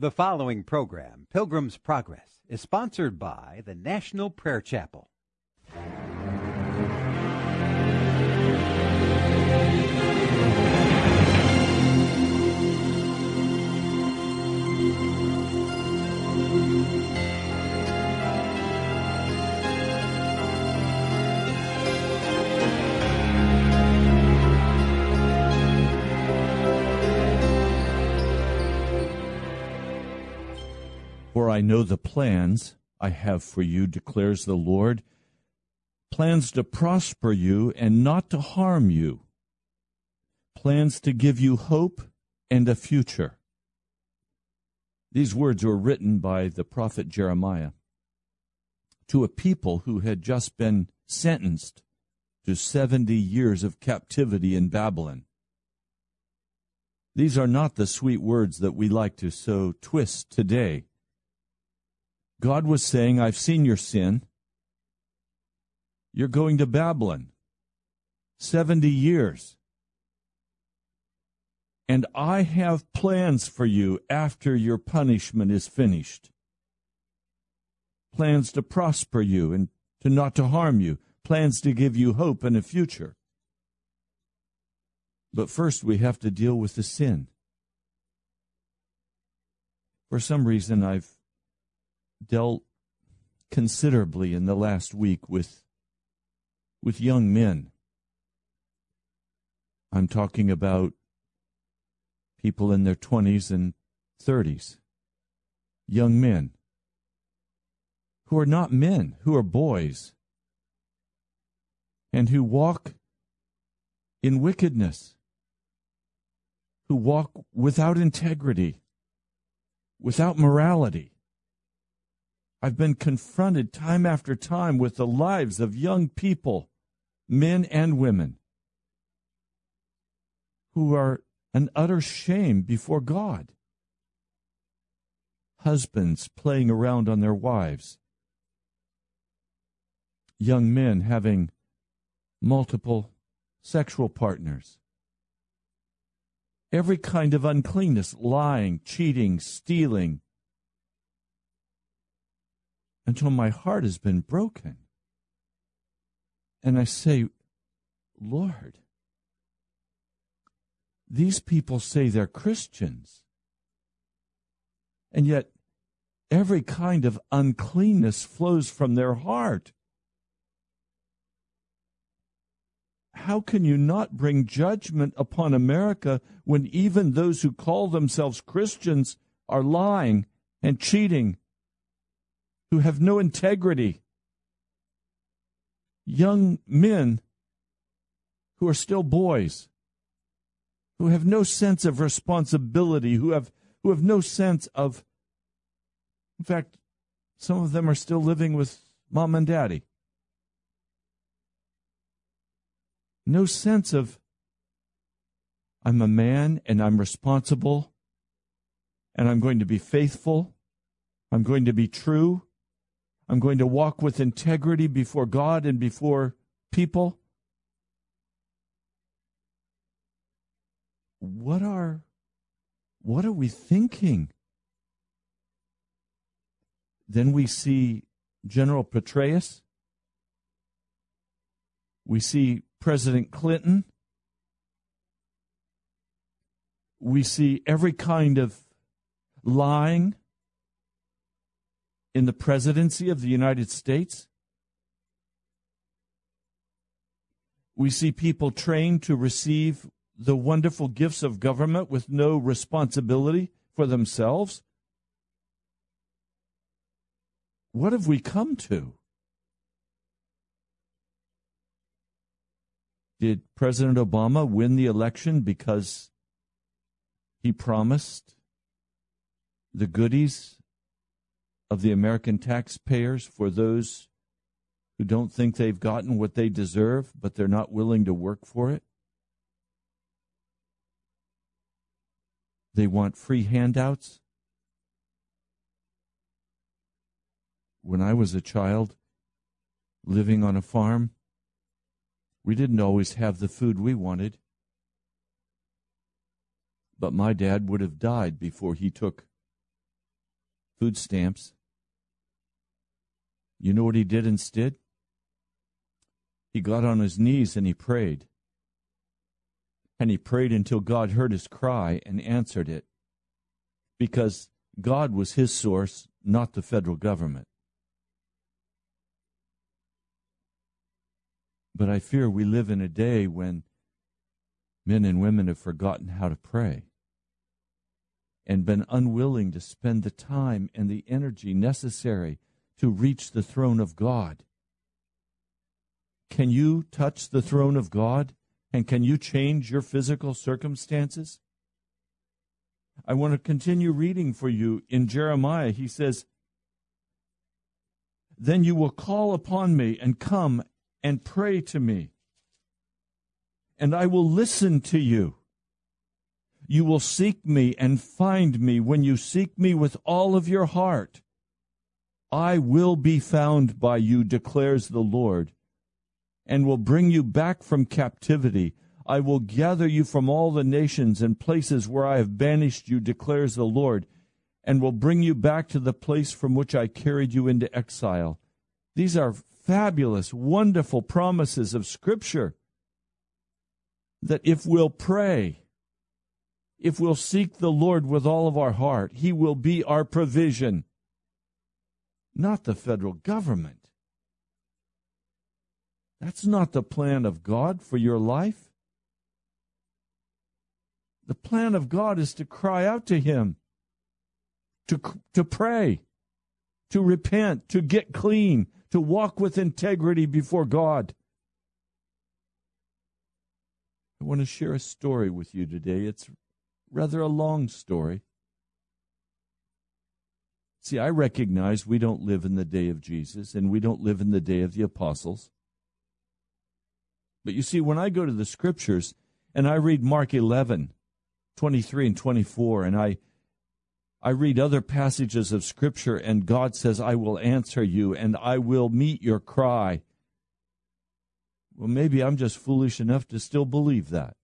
The following program, Pilgrim's Progress, is sponsored by the National Prayer Chapel. For I know the plans I have for you, declares the Lord plans to prosper you and not to harm you, plans to give you hope and a future. These words were written by the prophet Jeremiah to a people who had just been sentenced to 70 years of captivity in Babylon. These are not the sweet words that we like to so twist today. God was saying, I've seen your sin. You're going to Babylon. 70 years. And I have plans for you after your punishment is finished. Plans to prosper you and to not to harm you. Plans to give you hope and a future. But first we have to deal with the sin. For some reason I've dealt considerably in the last week with with young men. I'm talking about people in their 20s and 30s. Young men who are not men, who are boys, and who walk in wickedness, who walk without integrity, without morality. I've been confronted time after time with the lives of young people, men and women, who are an utter shame before God. Husbands playing around on their wives, young men having multiple sexual partners, every kind of uncleanness, lying, cheating, stealing, until my heart has been broken. And I say, Lord, these people say they're Christians. And yet, every kind of uncleanness flows from their heart. How can you not bring judgment upon America when even those who call themselves Christians are lying and cheating who have no integrity, young men who are still boys, who have no sense of responsibility, who have, who have no sense of, in fact, some of them are still living with mom and daddy. No sense of, I'm a man and I'm responsible and I'm going to be faithful. I'm going to be true. I'm going to walk with integrity before God and before people. What are what are we thinking? Then we see General Petraeus. We see President Clinton. We see every kind of lying in the presidency of the United States. We see people trained to receive the wonderful gifts of government with no responsibility for themselves. What have we come to? Did President Obama win the election because he promised the goodies of the American taxpayers for those who don't think they've gotten what they deserve, but they're not willing to work for it? They want free handouts. When I was a child living on a farm, we didn't always have the food we wanted. But my dad would have died before he took food stamps. You know what he did instead? He got on his knees and he prayed. And he prayed until God heard his cry and answered it. Because God was his source, not the federal government. But I fear we live in a day when men and women have forgotten how to pray and been unwilling to spend the time and the energy necessary to reach the throne of God. Can you touch the throne of God? And can you change your physical circumstances? I want to continue reading for you in Jeremiah. He says, Then you will call upon me and come and pray to me, and I will listen to you. You will seek me and find me when you seek me with all of your heart. I will be found by you, declares the Lord, and will bring you back from captivity. I will gather you from all the nations and places where I have banished you, declares the Lord, and will bring you back to the place from which I carried you into exile. These are fabulous, wonderful promises of Scripture that if we'll pray, if we'll seek the Lord with all of our heart, He will be our provision, not the federal government. That's not the plan of God for your life. The plan of God is to cry out to Him, to, to pray, to repent, to get clean, to walk with integrity before God. I want to share a story with you today. It's rather a long story. See, I recognize we don't live in the day of Jesus and we don't live in the day of the apostles. But you see, when I go to the scriptures and I read Mark 11, 23 and 24, and I I read other passages of Scripture, and God says, I will answer you and I will meet your cry. Well, maybe I'm just foolish enough to still believe that.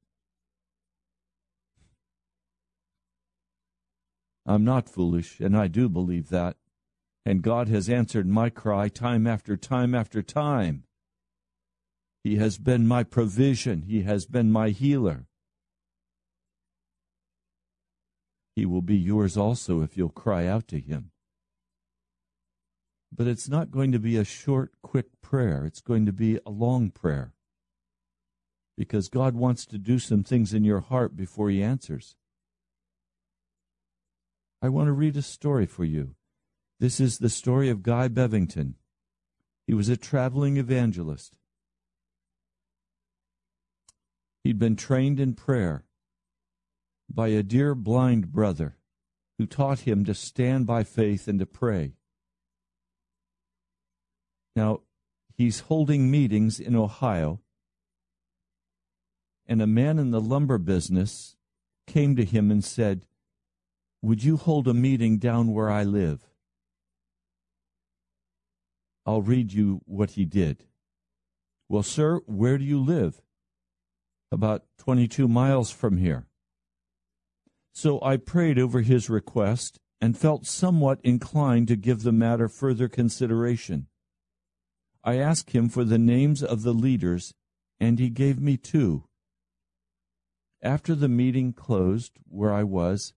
I'm not foolish, and I do believe that. And God has answered my cry time after time after time. He has been my provision, He has been my healer. He will be yours also if you'll cry out to Him. But it's not going to be a short, quick prayer. It's going to be a long prayer. Because God wants to do some things in your heart before He answers. I want to read a story for you. This is the story of Guy Bevington. He was a traveling evangelist. He'd been trained in prayer by a dear blind brother who taught him to stand by faith and to pray. Now, he's holding meetings in Ohio, and a man in the lumber business came to him and said, Would you hold a meeting down where I live? I'll read you what he did. Well, sir, where do you live? About 22 miles from here. So I prayed over his request and felt somewhat inclined to give the matter further consideration. I asked him for the names of the leaders, and he gave me two. After the meeting closed where I was,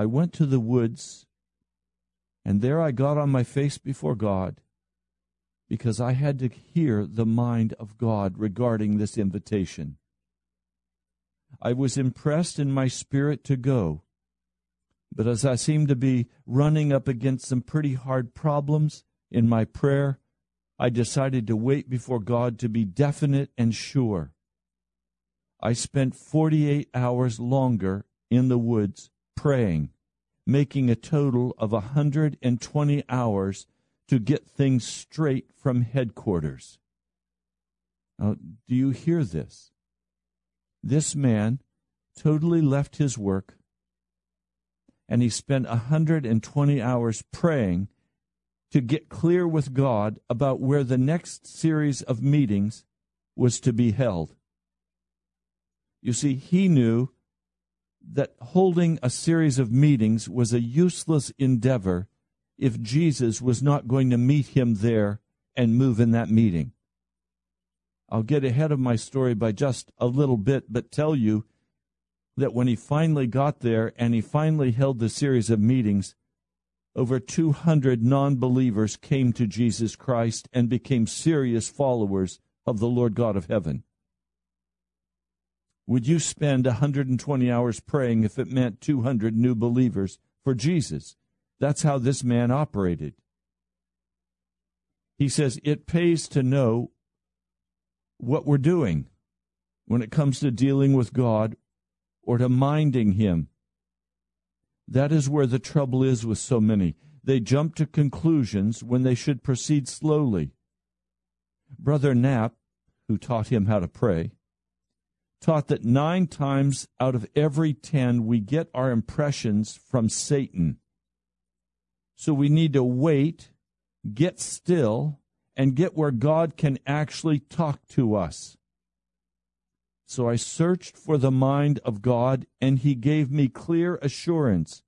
I went to the woods, and there I got on my face before God, because I had to hear the mind of God regarding this invitation. I was impressed in my spirit to go. But as I seemed to be running up against some pretty hard problems in my prayer, I decided to wait before God to be definite and sure. I spent 48 hours longer in the woods praying, making a total of 120 hours to get things straight from headquarters. Now, do you hear this? This man totally left his work and he spent 120 hours praying to get clear with God about where the next series of meetings was to be held. You see, he knew that holding a series of meetings was a useless endeavor if Jesus was not going to meet him there and move in that meeting. I'll get ahead of my story by just a little bit, but tell you that when he finally got there and he finally held the series of meetings, over 200 non believers came to Jesus Christ and became serious followers of the Lord God of heaven. Would you spend 120 hours praying if it meant 200 new believers for Jesus? That's how this man operated. He says it pays to know what we're doing when it comes to dealing with God or to minding Him. That is where the trouble is with so many. They jump to conclusions when they should proceed slowly. Brother Knapp, who taught him how to pray, taught that nine times out of every ten we get our impressions from Satan. So we need to wait, get still, and get where God can actually talk to us. So I searched for the mind of God, and He gave me clear assurance.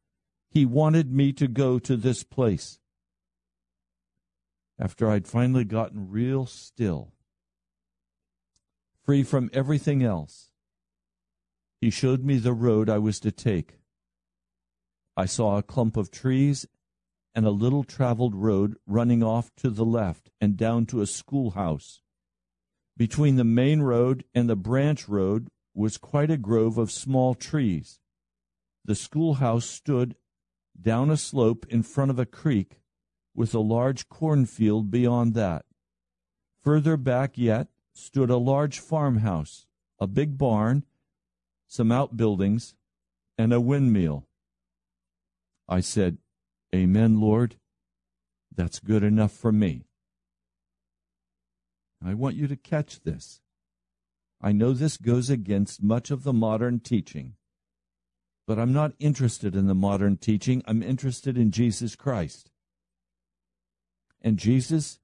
He wanted me to go to this place. After I'd finally gotten real still, free from everything else, He showed me the road I was to take. I saw a clump of trees and a little traveled road running off to the left and down to a schoolhouse. Between the main road and the branch road was quite a grove of small trees. The schoolhouse stood down a slope in front of a creek with a large cornfield beyond that. Further back yet stood a large farmhouse, a big barn, some outbuildings, and a windmill. I said, Amen, Lord. That's good enough for me. I want you to catch this. I know this goes against much of the modern teaching, but I'm not interested in the modern teaching. I'm interested in Jesus Christ. And Jesus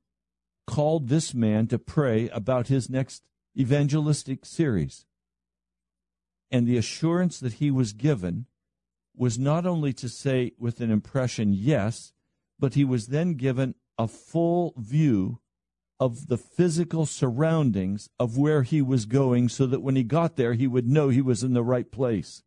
called this man to pray about his next evangelistic series. And the assurance that he was given was not only to say with an impression, yes, but he was then given a full view of the physical surroundings of where he was going so that when he got there, he would know he was in the right place.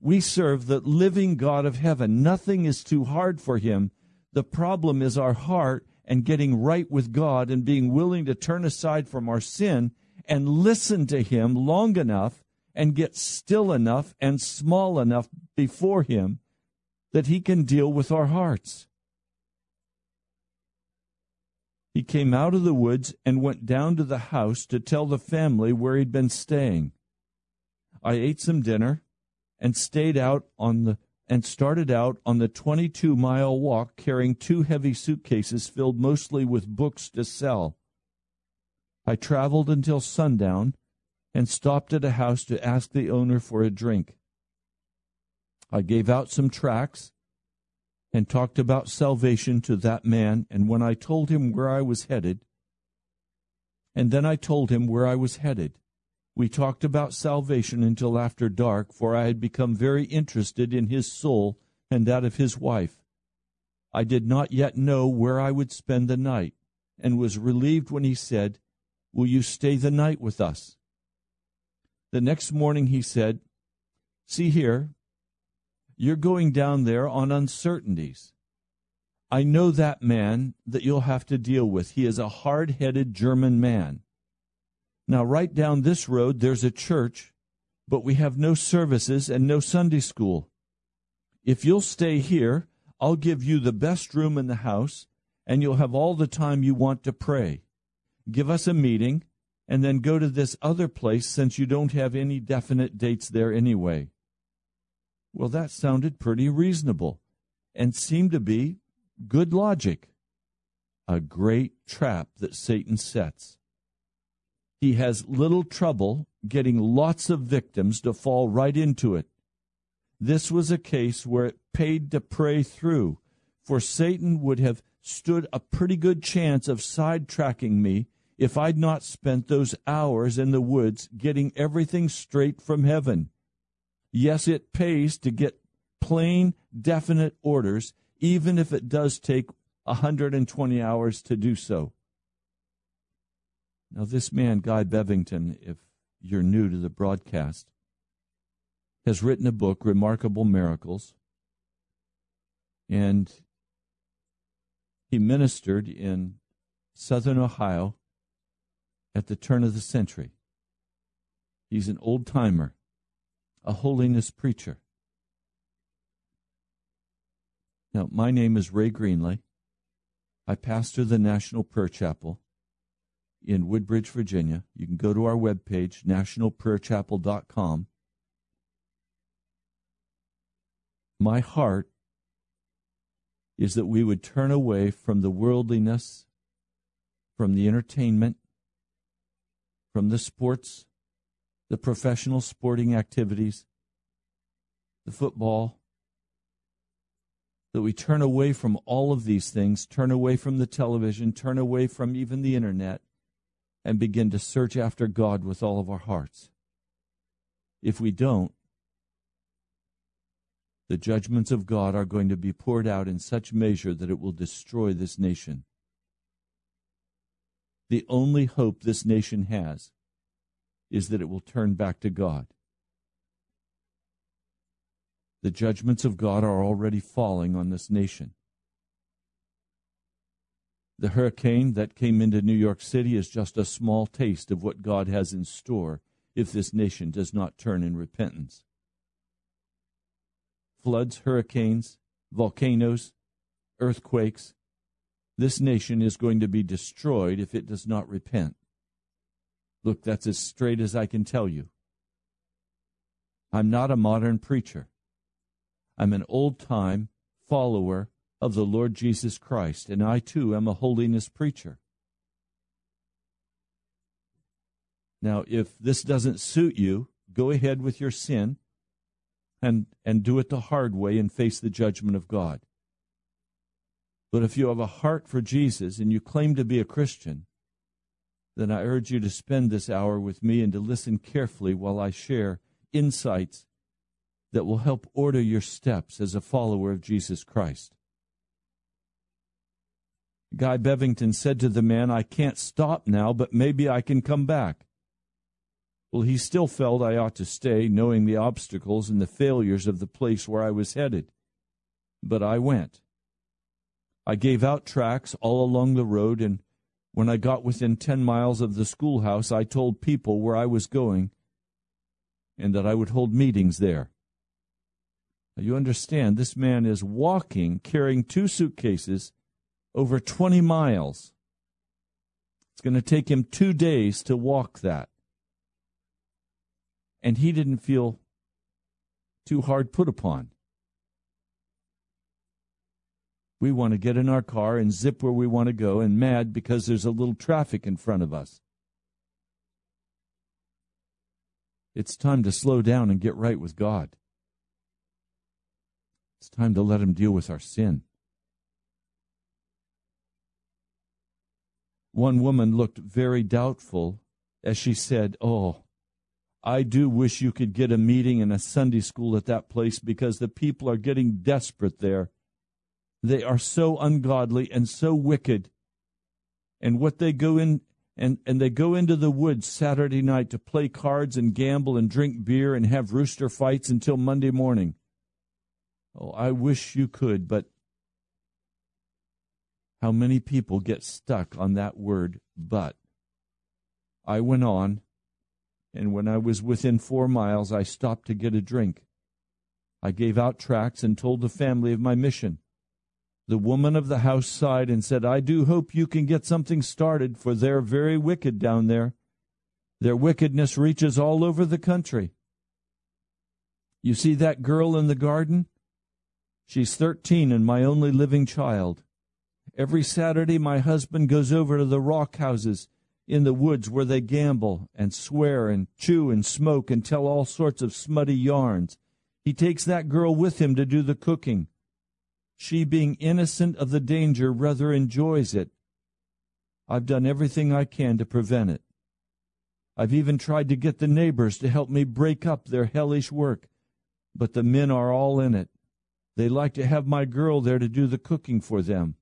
We serve the living God of heaven. Nothing is too hard for him. The problem is our heart and getting right with God and being willing to turn aside from our sin and listen to him long enough and get still enough and small enough before Him that He can deal with our hearts. He came out of the woods and went down to the house to tell the family where he'd been staying. I ate some dinner and stayed out on the and started out on the 22 mile walk carrying two heavy suitcases filled mostly with books to sell. I traveled until sundown and stopped at a house to ask the owner for a drink. I gave out some tracts and talked about salvation to that man, and when I told him where I was headed, and then I told him where I was headed, we talked about salvation until after dark, for I had become very interested in his soul and that of his wife. I did not yet know where I would spend the night, and was relieved when he said, Will you stay the night with us? The next morning he said, See here, you're going down there on uncertainties. I know that man that you'll have to deal with. He is a hard headed German man. Now, right down this road, there's a church, but we have no services and no Sunday school. If you'll stay here, I'll give you the best room in the house, and you'll have all the time you want to pray. Give us a meeting, and then go to this other place since you don't have any definite dates there anyway. Well, that sounded pretty reasonable and seemed to be good logic. A great trap that Satan sets. He has little trouble getting lots of victims to fall right into it. This was a case where it paid to pray through, for Satan would have stood a pretty good chance of sidetracking me if I'd not spent those hours in the woods getting everything straight from heaven. Yes, it pays to get plain, definite orders, even if it does take 120 hours to do so. Now, this man, Guy Bevington, if you're new to the broadcast, has written a book, Remarkable Miracles, and he ministered in southern Ohio at the turn of the century. He's an old timer, a holiness preacher. Now, my name is Ray Greenley. I pastor the National Prayer Chapel in Woodbridge, Virginia. You can go to our webpage, nationalprayerchapel.com. My heart is that we would turn away from the worldliness, from the entertainment, from the sports, the professional sporting activities, the football, that we turn away from all of these things, turn away from the television, turn away from even the internet, and begin to search after God with all of our hearts. If we don't, the judgments of God are going to be poured out in such measure that it will destroy this nation. The only hope this nation has is that it will turn back to God. The judgments of God are already falling on this nation. The hurricane that came into New York City is just a small taste of what God has in store if this nation does not turn in repentance floods, hurricanes, volcanoes, earthquakes. This nation is going to be destroyed if it does not repent. Look, that's as straight as I can tell you. I'm not a modern preacher. I'm an old time follower of the Lord Jesus Christ, and I too am a holiness preacher. Now, if this doesn't suit you, go ahead with your sin and, and do it the hard way and face the judgment of God. But if you have a heart for Jesus and you claim to be a Christian, then I urge you to spend this hour with me and to listen carefully while I share insights that will help order your steps as a follower of Jesus Christ. Guy Bevington said to the man, I can't stop now, but maybe I can come back. Well, he still felt I ought to stay, knowing the obstacles and the failures of the place where I was headed. But I went. I gave out tracts all along the road, and when I got within ten miles of the schoolhouse, I told people where I was going and that I would hold meetings there. Now, you understand, this man is walking, carrying two suitcases over 20 miles. It's going to take him two days to walk that and he didn't feel too hard put upon. We want to get in our car and zip where we want to go and mad because there's a little traffic in front of us. It's time to slow down and get right with God. It's time to let Him deal with our sin. One woman looked very doubtful as she said, Oh, I do wish you could get a meeting in a Sunday school at that place because the people are getting desperate there. They are so ungodly and so wicked. And what they go in and, and they go into the woods Saturday night to play cards and gamble and drink beer and have rooster fights until Monday morning. Oh, I wish you could, but how many people get stuck on that word, but? I went on and when I was within four miles, I stopped to get a drink. I gave out tracts and told the family of my mission. The woman of the house sighed and said, I do hope you can get something started, for they're very wicked down there. Their wickedness reaches all over the country. You see that girl in the garden? She's thirteen and my only living child. Every Saturday, my husband goes over to the rock houses in the woods where they gamble and swear and chew and smoke and tell all sorts of smutty yarns. He takes that girl with him to do the cooking. She, being innocent of the danger, rather enjoys it. I've done everything I can to prevent it. I've even tried to get the neighbors to help me break up their hellish work, but the men are all in it. They like to have my girl there to do the cooking for them.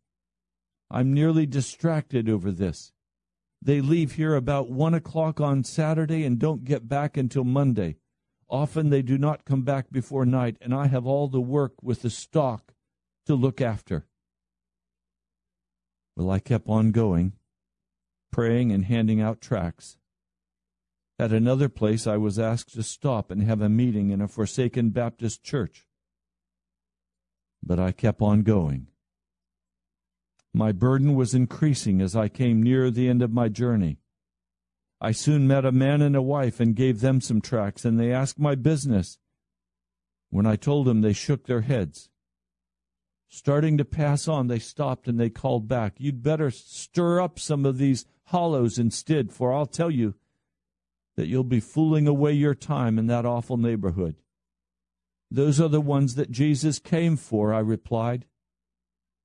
I'm nearly distracted over this. They leave here about one o'clock on Saturday and don't get back until Monday. Often they do not come back before night, and I have all the work with the stock to look after. Well, I kept on going, praying and handing out tracts. At another place, I was asked to stop and have a meeting in a forsaken Baptist church. But I kept on going. My burden was increasing as I came near the end of my journey. I soon met a man and a wife and gave them some tracts, and they asked my business. When I told them, they shook their heads. Starting to pass on, they stopped and they called back, You'd better stir up some of these hollows instead, for I'll tell you that you'll be fooling away your time in that awful neighborhood. Those are the ones that Jesus came for, I replied.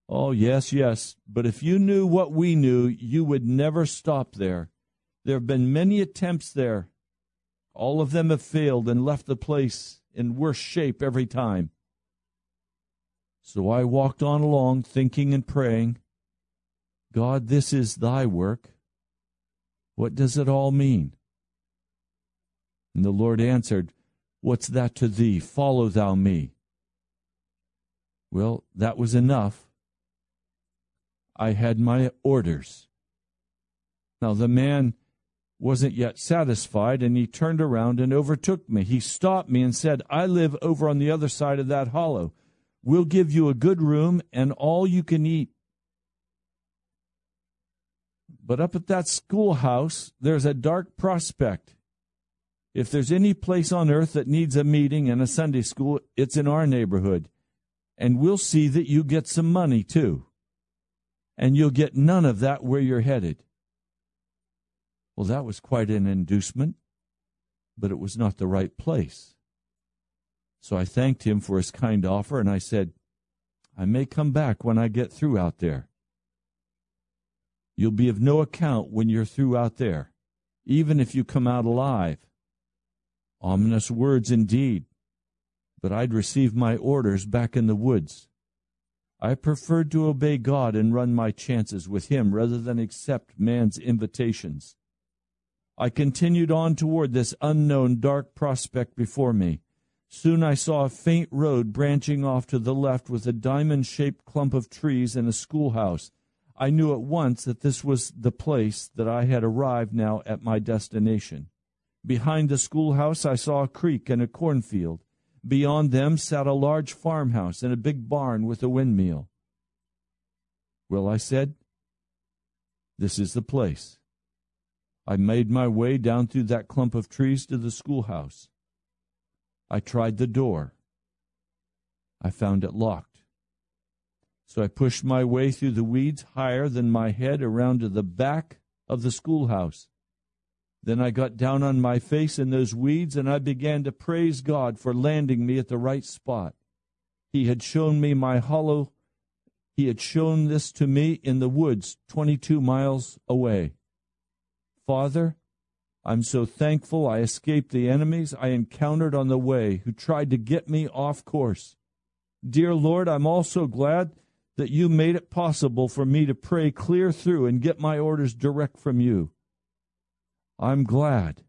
Oh, yes, yes, but if you knew what we knew, you would never stop there. There have been many attempts there. All of them have failed and left the place in worse shape every time. So I walked on along, thinking and praying, God, this is thy work. What does it all mean? And the Lord answered, What's that to thee? Follow thou me. Well, that was enough. I had my orders. Now the man wasn't yet satisfied, and he turned around and overtook me. He stopped me and said, I live over on the other side of that hollow. We'll give you a good room and all you can eat. But up at that schoolhouse, there's a dark prospect. If there's any place on earth that needs a meeting and a Sunday school, it's in our neighborhood. And we'll see that you get some money too. And you'll get none of that where you're headed. Well, that was quite an inducement, but it was not the right place. So I thanked him for his kind offer, and I said, I may come back when I get through out there. You'll be of no account when you're through out there, even if you come out alive. Ominous words indeed, but I'd received my orders back in the woods. I preferred to obey God and run my chances with Him rather than accept man's invitations. I continued on toward this unknown dark prospect before me. Soon I saw a faint road branching off to the left with a diamond shaped clump of trees and a schoolhouse. I knew at once that this was the place that I had arrived now at my destination. Behind the schoolhouse I saw a creek and a cornfield. Beyond them sat a large farmhouse and a big barn with a windmill. Well, I said, this is the place. I made my way down through that clump of trees to the schoolhouse. I tried the door. I found it locked. So I pushed my way through the weeds higher than my head around to the back of the schoolhouse. Then I got down on my face in those weeds and I began to praise God for landing me at the right spot. He had shown me my hollow. He had shown this to me in the woods 22 miles away. Father, I'm so thankful I escaped the enemies I encountered on the way who tried to get me off course. Dear Lord, I'm also glad that you made it possible for me to pray clear through and get my orders direct from you. I'm glad.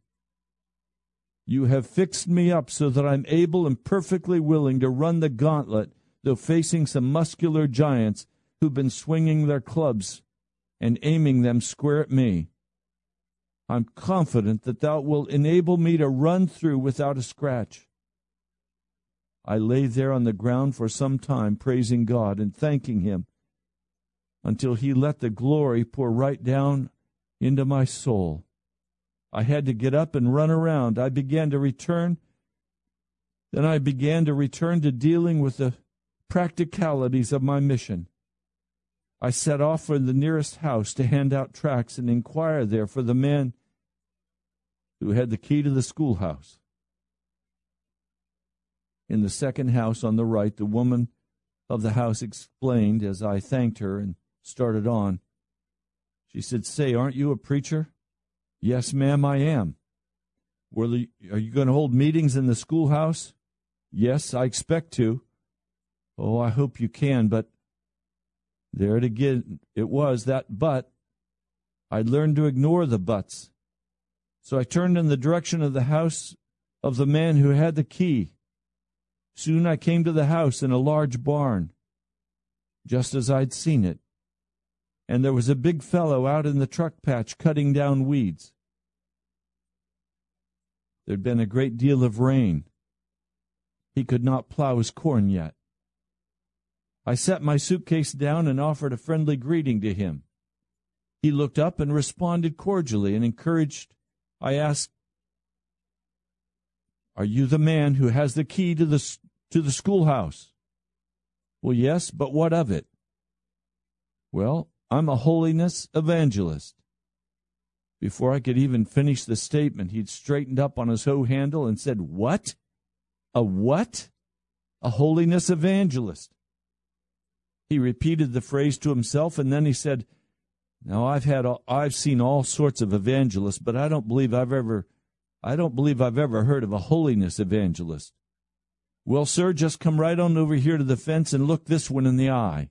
You have fixed me up so that I'm able and perfectly willing to run the gauntlet, though facing some muscular giants who've been swinging their clubs and aiming them square at me. I'm confident that thou wilt enable me to run through without a scratch. I lay there on the ground for some time, praising God and thanking Him, until He let the glory pour right down into my soul. I had to get up and run around. I began to return. Then I began to return to dealing with the practicalities of my mission. I set off for the nearest house to hand out tracts and inquire there for the man who had the key to the schoolhouse. In the second house on the right, the woman of the house explained as I thanked her and started on. She said, Say, aren't you a preacher? Yes, ma'am, I am. Well, are you going to hold meetings in the schoolhouse? Yes, I expect to. Oh, I hope you can, but there it again it was, that but. I'd learned to ignore the buts. So I turned in the direction of the house of the man who had the key. Soon I came to the house in a large barn, just as I'd seen it. And there was a big fellow out in the truck patch cutting down weeds. There'd been a great deal of rain. He could not plow his corn yet. I set my suitcase down and offered a friendly greeting to him. He looked up and responded cordially and encouraged. I asked, Are you the man who has the key to the, to the schoolhouse? Well, yes, but what of it? Well, I'm a holiness evangelist. Before I could even finish the statement, he'd straightened up on his hoe handle and said, What? A what? A holiness evangelist. He repeated the phrase to himself, and then he said, "Now I've had, I've seen all sorts of evangelists, but I don't believe I've ever, I don't believe I've ever heard of a holiness evangelist." Well, sir, just come right on over here to the fence and look this one in the eye.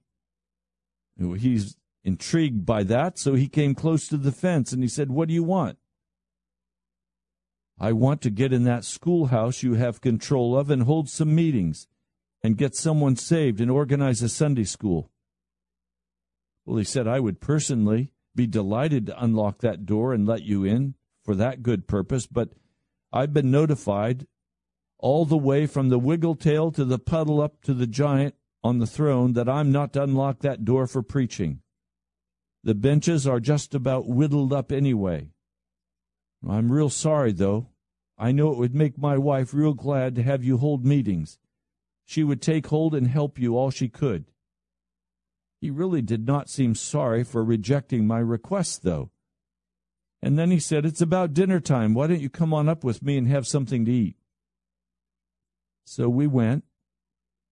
He's intrigued by that, so he came close to the fence and he said, What do you want? I want to get in that schoolhouse you have control of and hold some meetings and get someone saved and organize a Sunday school. Well, he said, I would personally be delighted to unlock that door and let you in for that good purpose, but I've been notified all the way from the wiggletail to the puddle up to the giant on the throne that I'm not to unlock that door for preaching. The benches are just about whittled up anyway. I'm real sorry, though. I know it would make my wife real glad to have you hold meetings, she would take hold and help you all she could. He really did not seem sorry for rejecting my request, though. And then he said, It's about dinner time. Why don't you come on up with me and have something to eat? So we went.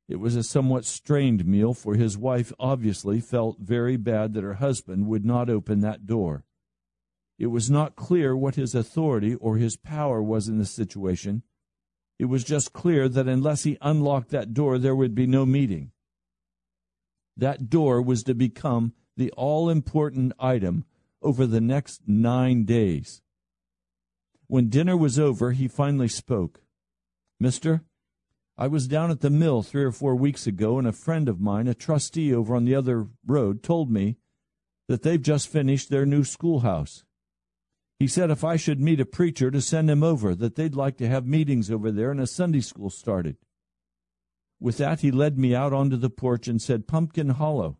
It was a somewhat strained meal, for his wife obviously felt very bad that her husband would not open that door. It was not clear what his authority or his power was in the situation, it was just clear that unless he unlocked that door, there would be no meeting. That door was to become the all important item over the next nine days. When dinner was over, he finally spoke. Mister, I was down at the mill three or four weeks ago, and a friend of mine, a trustee over on the other road, told me that they've just finished their new schoolhouse. He said if I should meet a preacher to send him over, that they'd like to have meetings over there and a Sunday school started. With that, he led me out onto the porch and said, Pumpkin Hollow.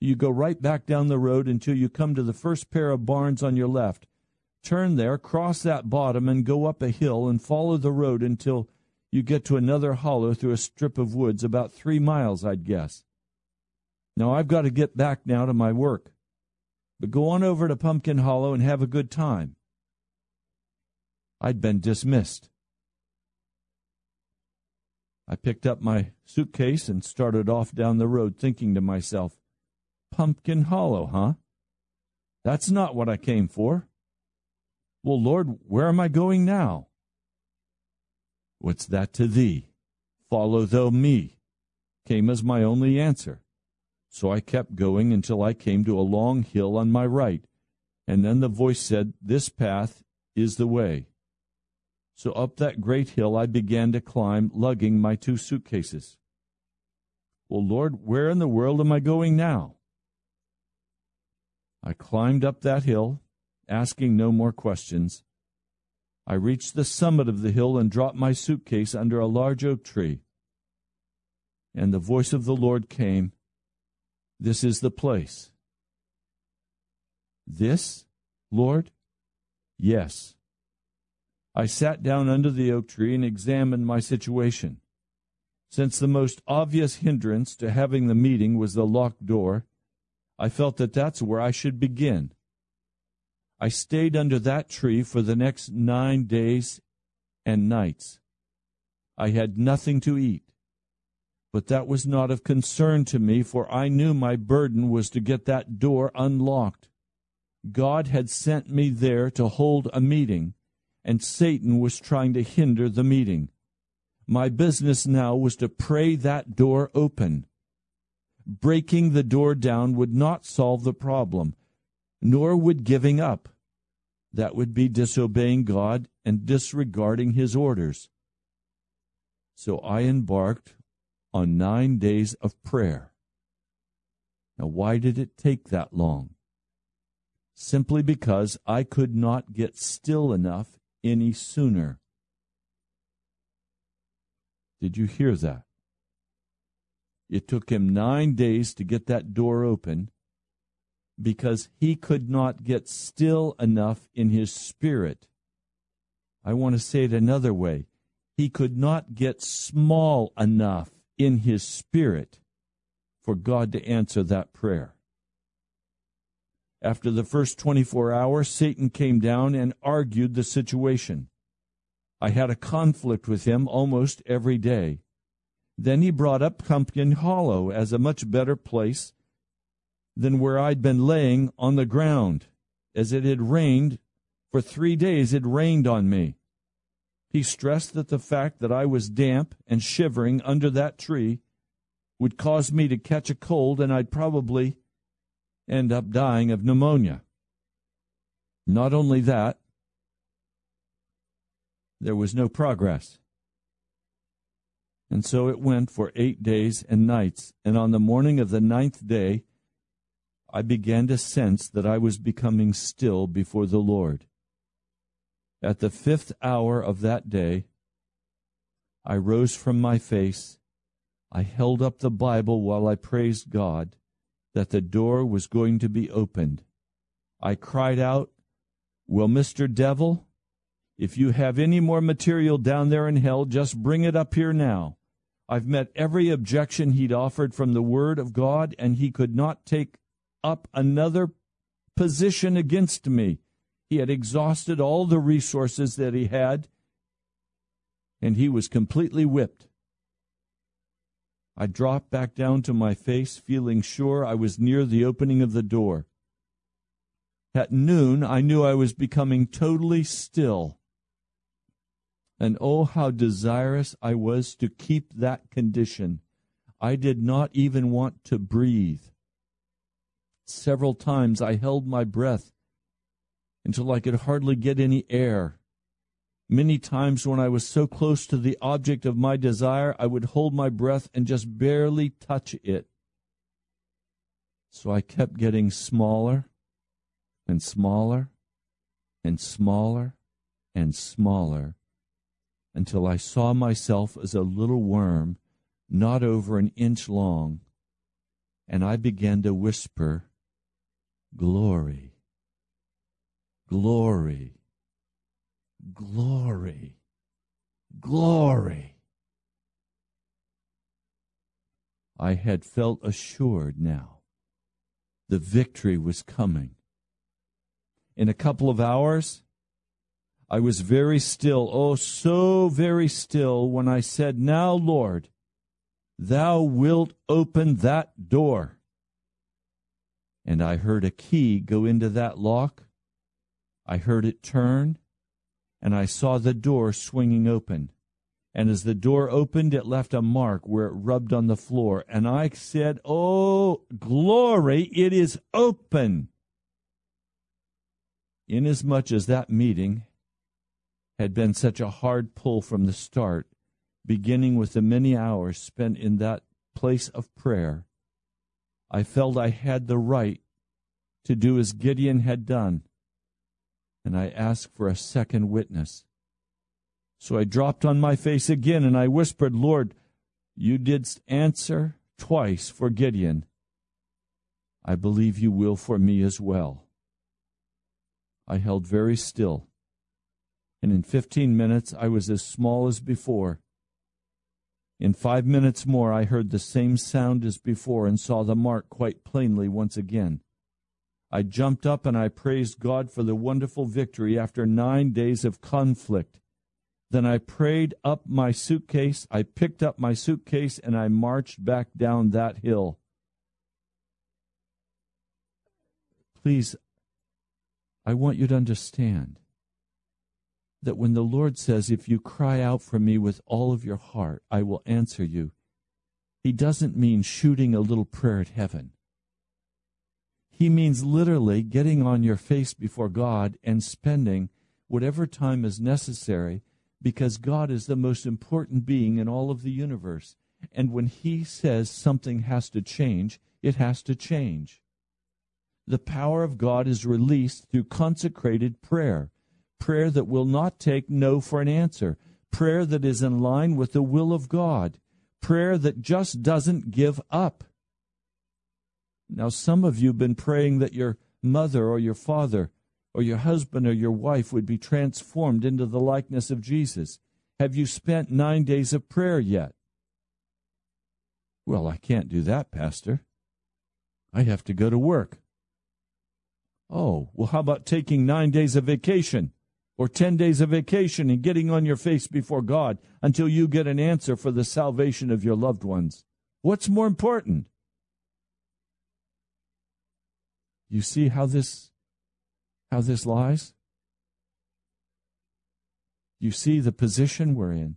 You go right back down the road until you come to the first pair of barns on your left. Turn there, cross that bottom, and go up a hill and follow the road until you get to another hollow through a strip of woods about three miles, I'd guess. Now I've got to get back now to my work but go on over to Pumpkin Hollow and have a good time. I'd been dismissed. I picked up my suitcase and started off down the road, thinking to myself, Pumpkin Hollow, huh? That's not what I came for. Well, Lord, where am I going now? What's that to thee? Follow thou me, came as my only answer. So I kept going until I came to a long hill on my right, and then the voice said, This path is the way. So up that great hill I began to climb, lugging my two suitcases. Well, Lord, where in the world am I going now? I climbed up that hill, asking no more questions. I reached the summit of the hill and dropped my suitcase under a large oak tree. And the voice of the Lord came, this is the place. This, Lord? Yes. I sat down under the oak tree and examined my situation. Since the most obvious hindrance to having the meeting was the locked door, I felt that that's where I should begin. I stayed under that tree for the next nine days and nights. I had nothing to eat. But that was not of concern to me, for I knew my burden was to get that door unlocked. God had sent me there to hold a meeting, and Satan was trying to hinder the meeting. My business now was to pray that door open. breaking the door down would not solve the problem, nor would giving up. That would be disobeying God and disregarding His orders. So I embarked on nine days of prayer. Now, why did it take that long? Simply because I could not get still enough any sooner. Did you hear that? It took him nine days to get that door open because he could not get still enough in his spirit. I want to say it another way. He could not get small enough in his spirit for God to answer that prayer. After the first 24 hours, Satan came down and argued the situation. I had a conflict with him almost every day. Then he brought up Pumpkin Hollow as a much better place than where I'd been laying on the ground, as it had rained for three days. It rained on me. He stressed that the fact that I was damp and shivering under that tree would cause me to catch a cold and I'd probably end up dying of pneumonia. Not only that, there was no progress. And so it went for eight days and nights, and on the morning of the ninth day, I began to sense that I was becoming still before the Lord. At the fifth hour of that day, I rose from my face. I held up the Bible while I praised God that the door was going to be opened. I cried out, Well, Mr. Devil, if you have any more material down there in hell, just bring it up here now. I've met every objection he'd offered from the Word of God, and he could not take up another position against me. He had exhausted all the resources that he had, and he was completely whipped. I dropped back down to my face, feeling sure I was near the opening of the door. At noon, I knew I was becoming totally still. And oh, how desirous I was to keep that condition. I did not even want to breathe. Several times I held my breath until I could hardly get any air. Many times when I was so close to the object of my desire, I would hold my breath and just barely touch it. So I kept getting smaller and smaller and smaller and smaller until I saw myself as a little worm not over an inch long, and I began to whisper, Glory, glory, glory, glory. I had felt assured now. The victory was coming. In a couple of hours, I was very still, oh, so very still, when I said, Now, Lord, thou wilt open that door. And I heard a key go into that lock. I heard it turn, and I saw the door swinging open. And as the door opened, it left a mark where it rubbed on the floor. And I said, Oh, glory, it is open. Inasmuch as that meeting had been such a hard pull from the start, beginning with the many hours spent in that place of prayer, I felt I had the right to do as Gideon had done, and I asked for a second witness. So I dropped on my face again and I whispered, Lord, you didst answer twice for Gideon. I believe you will for me as well. I held very still and in fifteen minutes I was as small as before. In five minutes more I heard the same sound as before and saw the mark quite plainly once again. I jumped up and I praised God for the wonderful victory after nine days of conflict. Then I prayed up my suitcase, I picked up my suitcase, and I marched back down that hill. Please, I want you to understand that when the Lord says, If you cry out for me with all of your heart, I will answer you, he doesn't mean shooting a little prayer at heaven. He means literally getting on your face before God and spending whatever time is necessary because God is the most important being in all of the universe. And when He says something has to change, it has to change. The power of God is released through consecrated prayer, prayer that will not take no for an answer, prayer that is in line with the will of God, prayer that just doesn't give up. Now, some of you have been praying that your mother or your father or your husband or your wife would be transformed into the likeness of Jesus. Have you spent nine days of prayer yet? Well, I can't do that, Pastor. I have to go to work. Oh, well, how about taking nine days of vacation or 10 days of vacation and getting on your face before God until you get an answer for the salvation of your loved ones? What's more important? You see how this how this lies? You see the position we're in.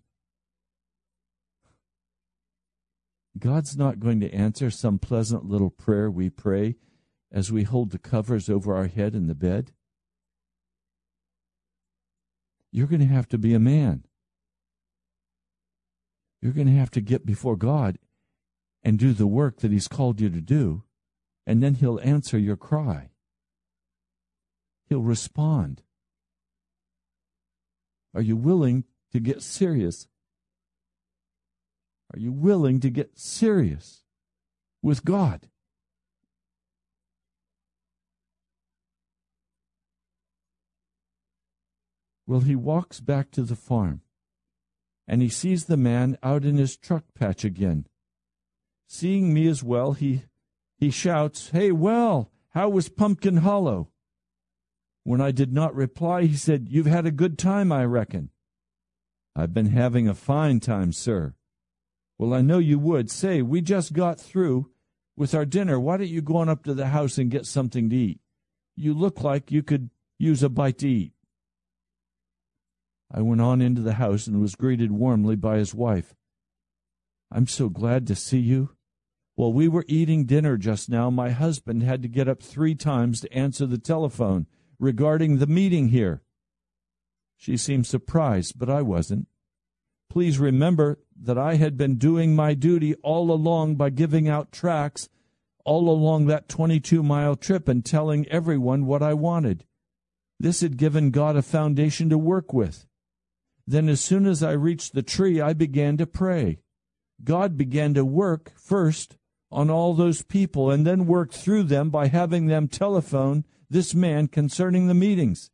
God's not going to answer some pleasant little prayer we pray as we hold the covers over our head in the bed. You're going to have to be a man. You're going to have to get before God and do the work that He's called you to do, and then He'll answer your cry. He'll respond. Are you willing to get serious are you willing to get serious with God? Well, he walks back to the farm and he sees the man out in his truck patch again. Seeing me as well, he, he shouts, Hey, well, how was Pumpkin Hollow? When I did not reply, he said, You've had a good time, I reckon. I've been having a fine time, sir. Well, I know you would. Say, we just got through with our dinner. Why don't you go on up to the house and get something to eat? You look like you could use a bite to eat. I went on into the house and was greeted warmly by his wife. I'm so glad to see you. While we were eating dinner just now, my husband had to get up three times to answer the telephone regarding the meeting here. She seemed surprised, but I wasn't. Please remember that I had been doing my duty all along by giving out tracts all along that 22 mile trip and telling everyone what I wanted. This had given God a foundation to work with. Then, as soon as I reached the tree, I began to pray. God began to work first on all those people and then worked through them by having them telephone this man concerning the meetings.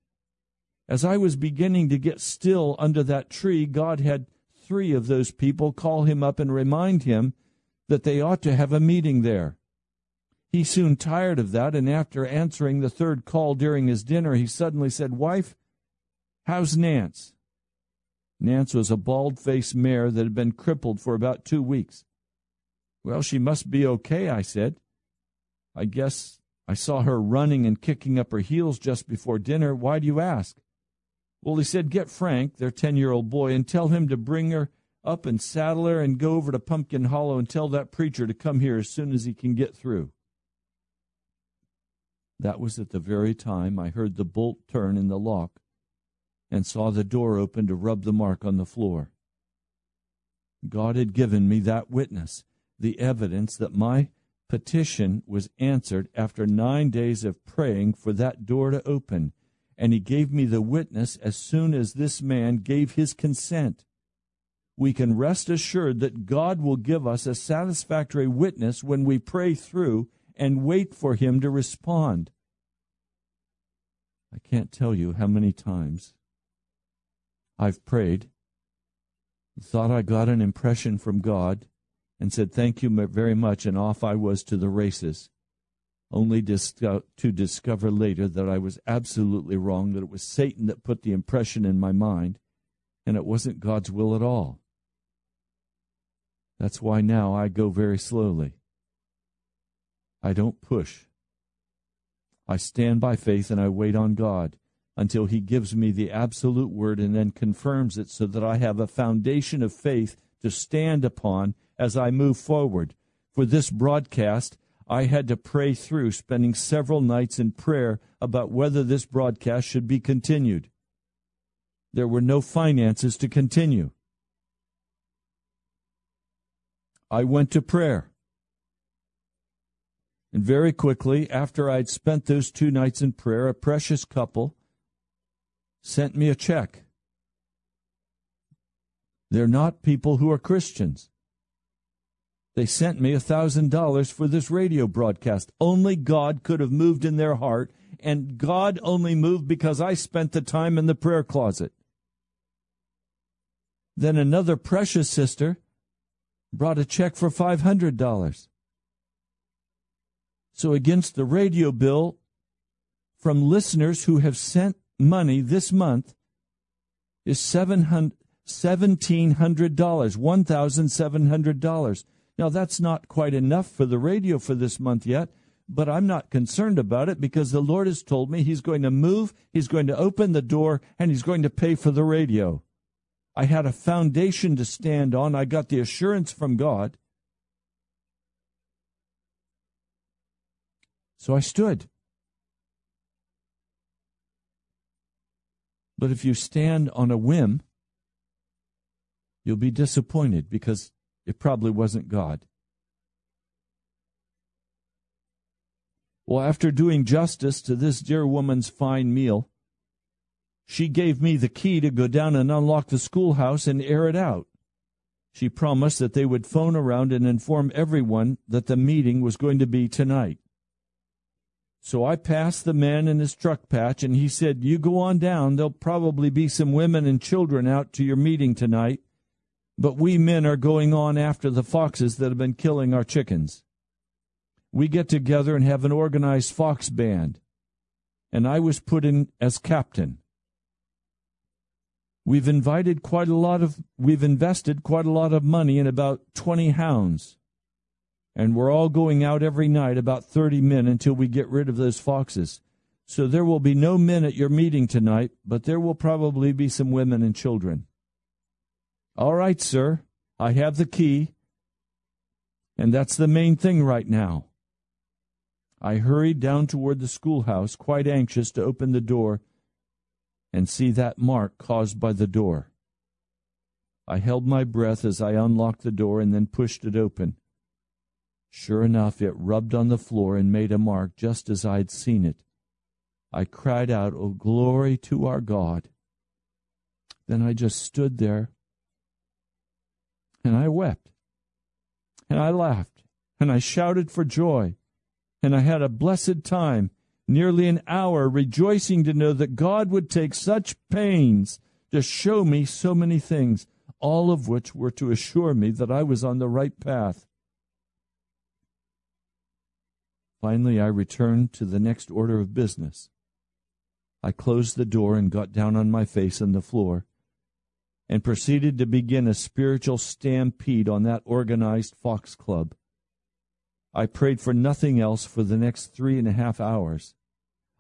As I was beginning to get still under that tree, God had three of those people call him up and remind him that they ought to have a meeting there. He soon tired of that, and after answering the third call during his dinner, he suddenly said, Wife, how's Nance? Nance was a bald faced mare that had been crippled for about two weeks. Well, she must be okay, I said. I guess I saw her running and kicking up her heels just before dinner. Why do you ask? Well, he said, Get Frank, their 10 year old boy, and tell him to bring her up and saddle her and go over to Pumpkin Hollow and tell that preacher to come here as soon as he can get through. That was at the very time I heard the bolt turn in the lock and saw the door open to rub the mark on the floor. God had given me that witness, the evidence that my petition was answered after nine days of praying for that door to open and he gave me the witness as soon as this man gave his consent. We can rest assured that God will give us a satisfactory witness when we pray through and wait for him to respond. I can't tell you how many times I've prayed, thought I got an impression from God, and said, Thank you very much, and off I was to the races only to discover later that I was absolutely wrong, that it was Satan that put the impression in my mind, and it wasn't God's will at all. That's why now I go very slowly. I don't push. I stand by faith and I wait on God until He gives me the absolute word and then confirms it so that I have a foundation of faith to stand upon as I move forward. For this broadcast, I had to pray through, spending several nights in prayer about whether this broadcast should be continued. There were no finances to continue. I went to prayer. And very quickly, after I'd spent those two nights in prayer, a precious couple sent me a check. They're not people who are Christians. They sent me a $1,000 for this radio broadcast. Only God could have moved in their heart, and God only moved because I spent the time in the prayer closet. Then another precious sister brought a check for $500. So, against the radio bill from listeners who have sent money this month is $1,700, $1,700. Now, that's not quite enough for the radio for this month yet, but I'm not concerned about it because the Lord has told me He's going to move, He's going to open the door, and He's going to pay for the radio. I had a foundation to stand on. I got the assurance from God. So I stood. But if you stand on a whim, you'll be disappointed because it probably wasn't God. Well, after doing justice to this dear woman's fine meal, she gave me the key to go down and unlock the schoolhouse and air it out. She promised that they would phone around and inform everyone that the meeting was going to be tonight. So I passed the man in his truck patch, and he said, You go on down. There'll probably be some women and children out to your meeting tonight, but we men are going on after the foxes that have been killing our chickens. We get together and have an organized fox band, and I was put in as captain. We've invited quite a lot of, we've invested quite a lot of money in about 20 hounds. And we're all going out every night, about 30 men, until we get rid of those foxes. So there will be no men at your meeting tonight, but there will probably be some women and children. All right, sir, I have the key. And that's the main thing right now. I hurried down toward the schoolhouse, quite anxious to open the door and see that mark caused by the door. I held my breath as I unlocked the door and then pushed it open. Sure enough, it rubbed on the floor and made a mark just as I'd seen it. I cried out, Oh, glory to our God. Then I just stood there and I wept and I laughed and I shouted for joy and I had a blessed time nearly an hour, rejoicing to know that God would take such pains to show me so many things, all of which were to assure me that I was on the right path. Finally, I returned to the next order of business. I closed the door and got down on my face on the floor and proceeded to begin a spiritual stampede on that organized fox club. I prayed for nothing else for the next three and a half hours.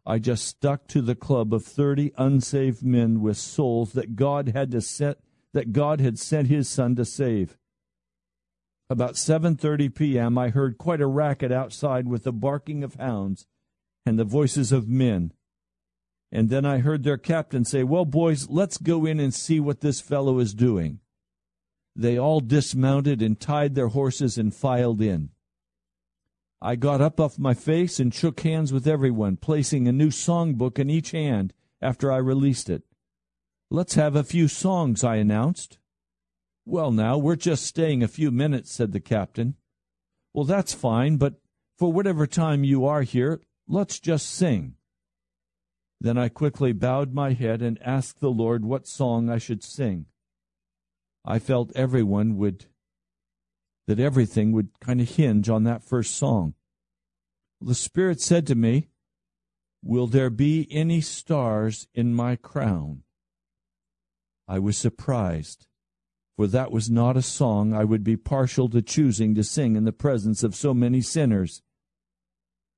I just stuck to the club of 30 unsaved men with souls that God had to set that God had sent his son to save. About 7:30 p.m. I heard quite a racket outside with the barking of hounds and the voices of men. And then I heard their captain say, "Well, boys, let's go in and see what this fellow is doing." They all dismounted and tied their horses and filed in. I got up off my face and shook hands with everyone, placing a new songbook in each hand after I released it. Let's have a few songs, I announced. Well, now, we're just staying a few minutes, said the captain. Well, that's fine, but for whatever time you are here, let's just sing. Then I quickly bowed my head and asked the Lord what song I should sing. I felt everyone would that everything would kind of hinge on that first song. The Spirit said to me, Will there be any stars in my crown? I was surprised, for that was not a song I would be partial to choosing to sing in the presence of so many sinners.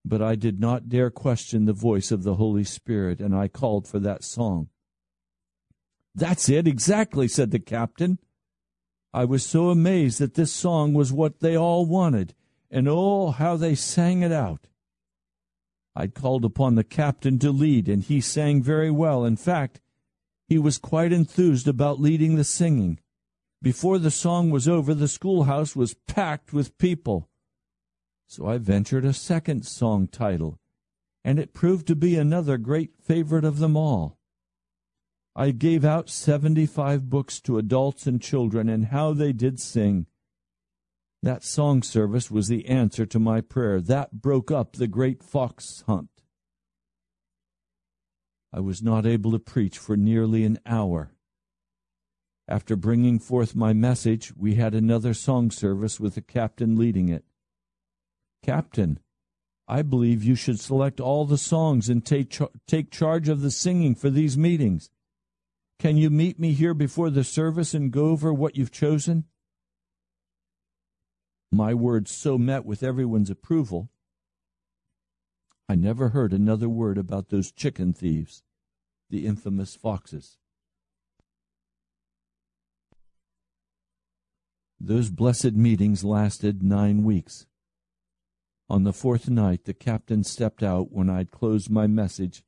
But I did not dare question the voice of the Holy Spirit, and I called for that song. That's it, exactly, said the captain. I was so amazed that this song was what they all wanted, and oh, how they sang it out. I called upon the captain to lead, and he sang very well. In fact, he was quite enthused about leading the singing. Before the song was over, the schoolhouse was packed with people. So I ventured a second song title, and it proved to be another great favorite of them all. I gave out seventy five books to adults and children, and how they did sing. That song service was the answer to my prayer. That broke up the great fox hunt. I was not able to preach for nearly an hour. After bringing forth my message, we had another song service with the captain leading it. Captain, I believe you should select all the songs and take, char- take charge of the singing for these meetings. Can you meet me here before the service and go over what you've chosen? My words so met with everyone's approval. I never heard another word about those chicken thieves, the infamous foxes. Those blessed meetings lasted nine weeks. On the fourth night, the captain stepped out when I'd closed my message,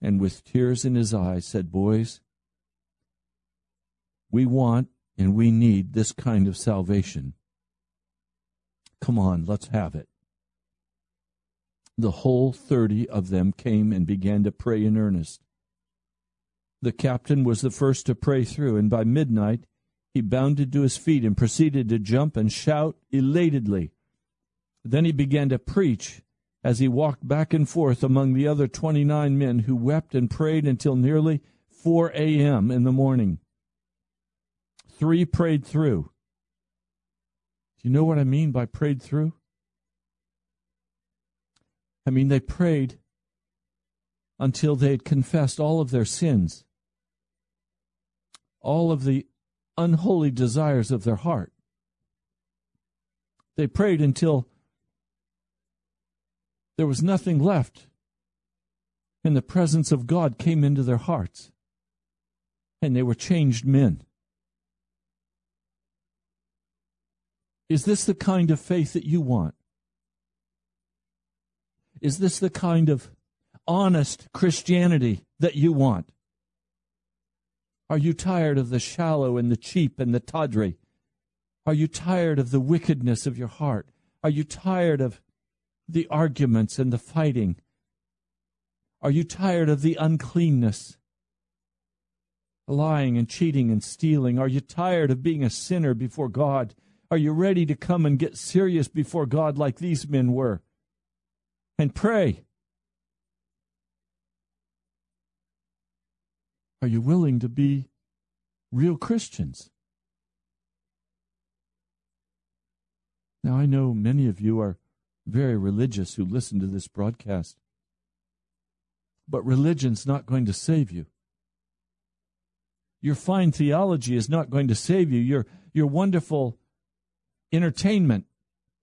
and with tears in his eyes said, Boys, we want and we need this kind of salvation. Come on, let's have it. The whole thirty of them came and began to pray in earnest. The captain was the first to pray through, and by midnight he bounded to his feet and proceeded to jump and shout elatedly. Then he began to preach as he walked back and forth among the other 29 men who wept and prayed until nearly 4 a.m. in the morning. Three prayed through. Do you know what I mean by prayed through? I mean, they prayed until they had confessed all of their sins, all of the unholy desires of their heart. They prayed until there was nothing left. And the presence of God came into their hearts. And they were changed men. Is this the kind of faith that you want? Is this the kind of honest Christianity that you want? Are you tired of the shallow and the cheap and the tawdry? Are you tired of the wickedness of your heart? Are you tired of the arguments and the fighting? Are you tired of the uncleanness? Lying and cheating and stealing? Are you tired of being a sinner before God? Are you ready to come and get serious before God like these men were? And pray. Are you willing to be real Christians? Now, I know many of you are very religious who listen to this broadcast. But religion's not going to save you. Your fine theology is not going to save you. Your, your wonderful entertainment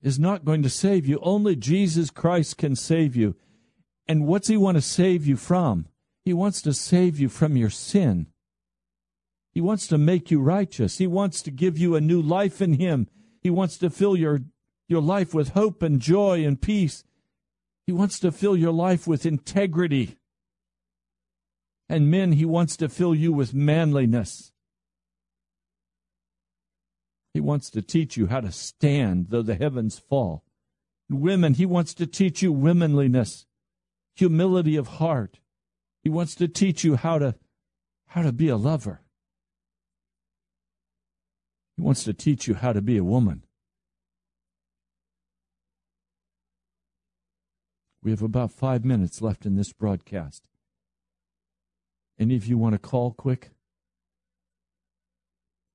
is not going to save you. Only Jesus Christ can save you. And what's he want to save you from? He wants to save you from your sin. He wants to make you righteous. He wants to give you a new life in him. He wants to fill your your life with hope and joy and peace. He wants to fill your life with integrity. And men, He wants to fill you with manliness. He wants to teach you how to stand though the heavens fall. Women, He wants to teach you womanliness, humility of heart. He wants to teach you how to, how to be a lover. He wants to teach you how to be a woman. We have about five minutes left in this broadcast. Any of you want to call quick?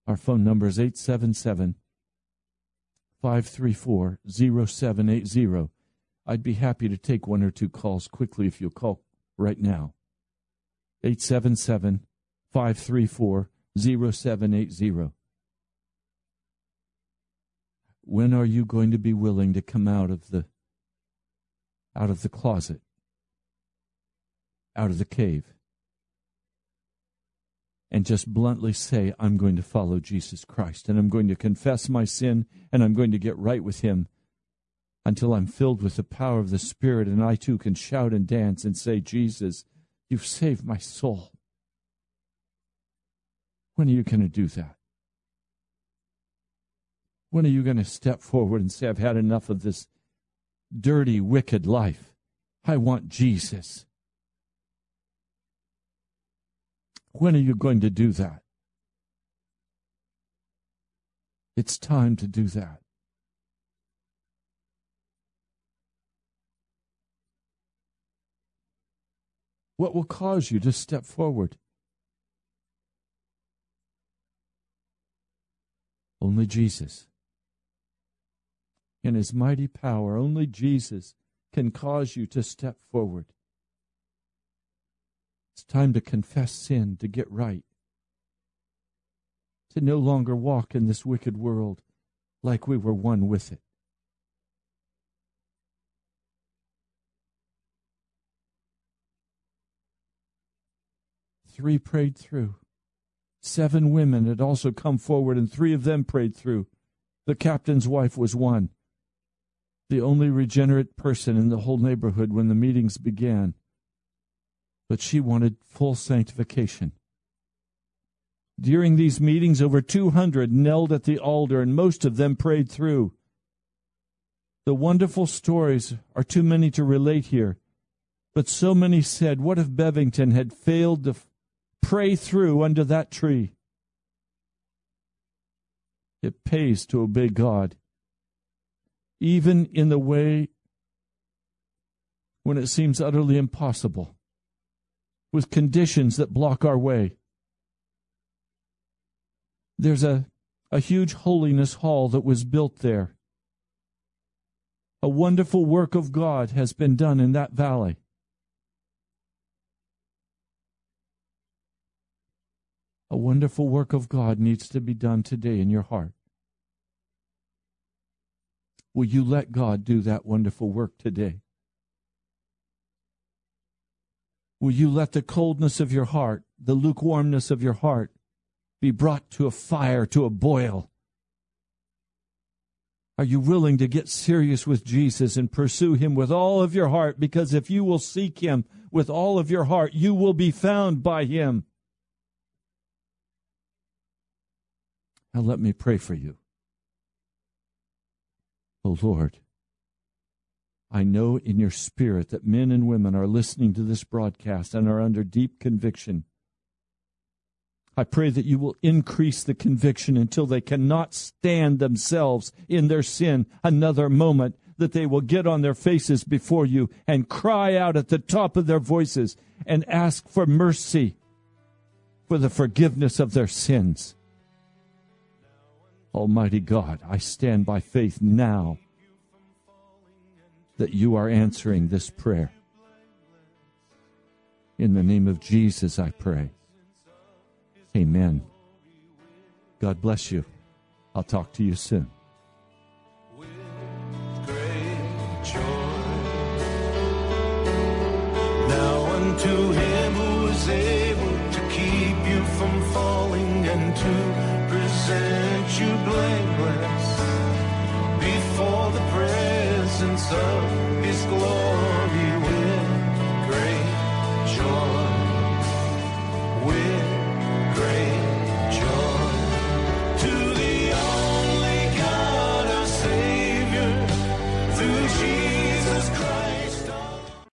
Our phone number is 877 534 0780. I'd be happy to take one or two calls quickly if you'll call right now. 877 534 0780. When are you going to be willing to come out of the out of the closet, out of the cave. and just bluntly say, I'm going to follow Jesus Christ and I'm going to confess my sin and I'm going to get right with Him until I'm filled with the power of the Spirit and I too can shout and dance and say, Jesus, you've saved my soul. When are you going to do that? When are you going to step forward and say, I've had enough of this dirty, wicked life? I want Jesus. When are you going to do that? It's time to do that. What will cause you to step forward? Only Jesus. In his mighty power, only Jesus can cause you to step forward. It's time to confess sin, to get right, to no longer walk in this wicked world like we were one with it. Three prayed through. Seven women had also come forward, and three of them prayed through. The captain's wife was one, the only regenerate person in the whole neighborhood when the meetings began but she wanted full sanctification. During these meetings, over 200 knelt at the altar, and most of them prayed through. The wonderful stories are too many to relate here, but so many said, What if Bevington had failed to pray through under that tree? It pays to obey God, even in the way when it seems utterly impossible with conditions that block our way. There's a, a huge holiness hall that was built there. A wonderful work of God has been done in that valley. A wonderful work of God needs to be done today in your heart. Will you let God do that wonderful work today? Will you let the coldness of your heart, the lukewarmness of your heart, be brought to a fire, to a boil? Are you willing to get serious with Jesus and pursue him with all of your heart? Because if you will seek him with all of your heart, you will be found by him. Now let me pray for you. Oh Lord, I know in your spirit that men and women are listening to this broadcast and are under deep conviction. I pray that you will increase the conviction until they cannot stand themselves in their sin another moment, that they will get on their faces before you and cry out at the top of their voices and ask for mercy for the forgiveness of their sins. Almighty God, I stand by faith now that you are answering this prayer. In the name of Jesus, I pray. Amen. God bless you. I'll talk to you soon. Now unto him who is able blameless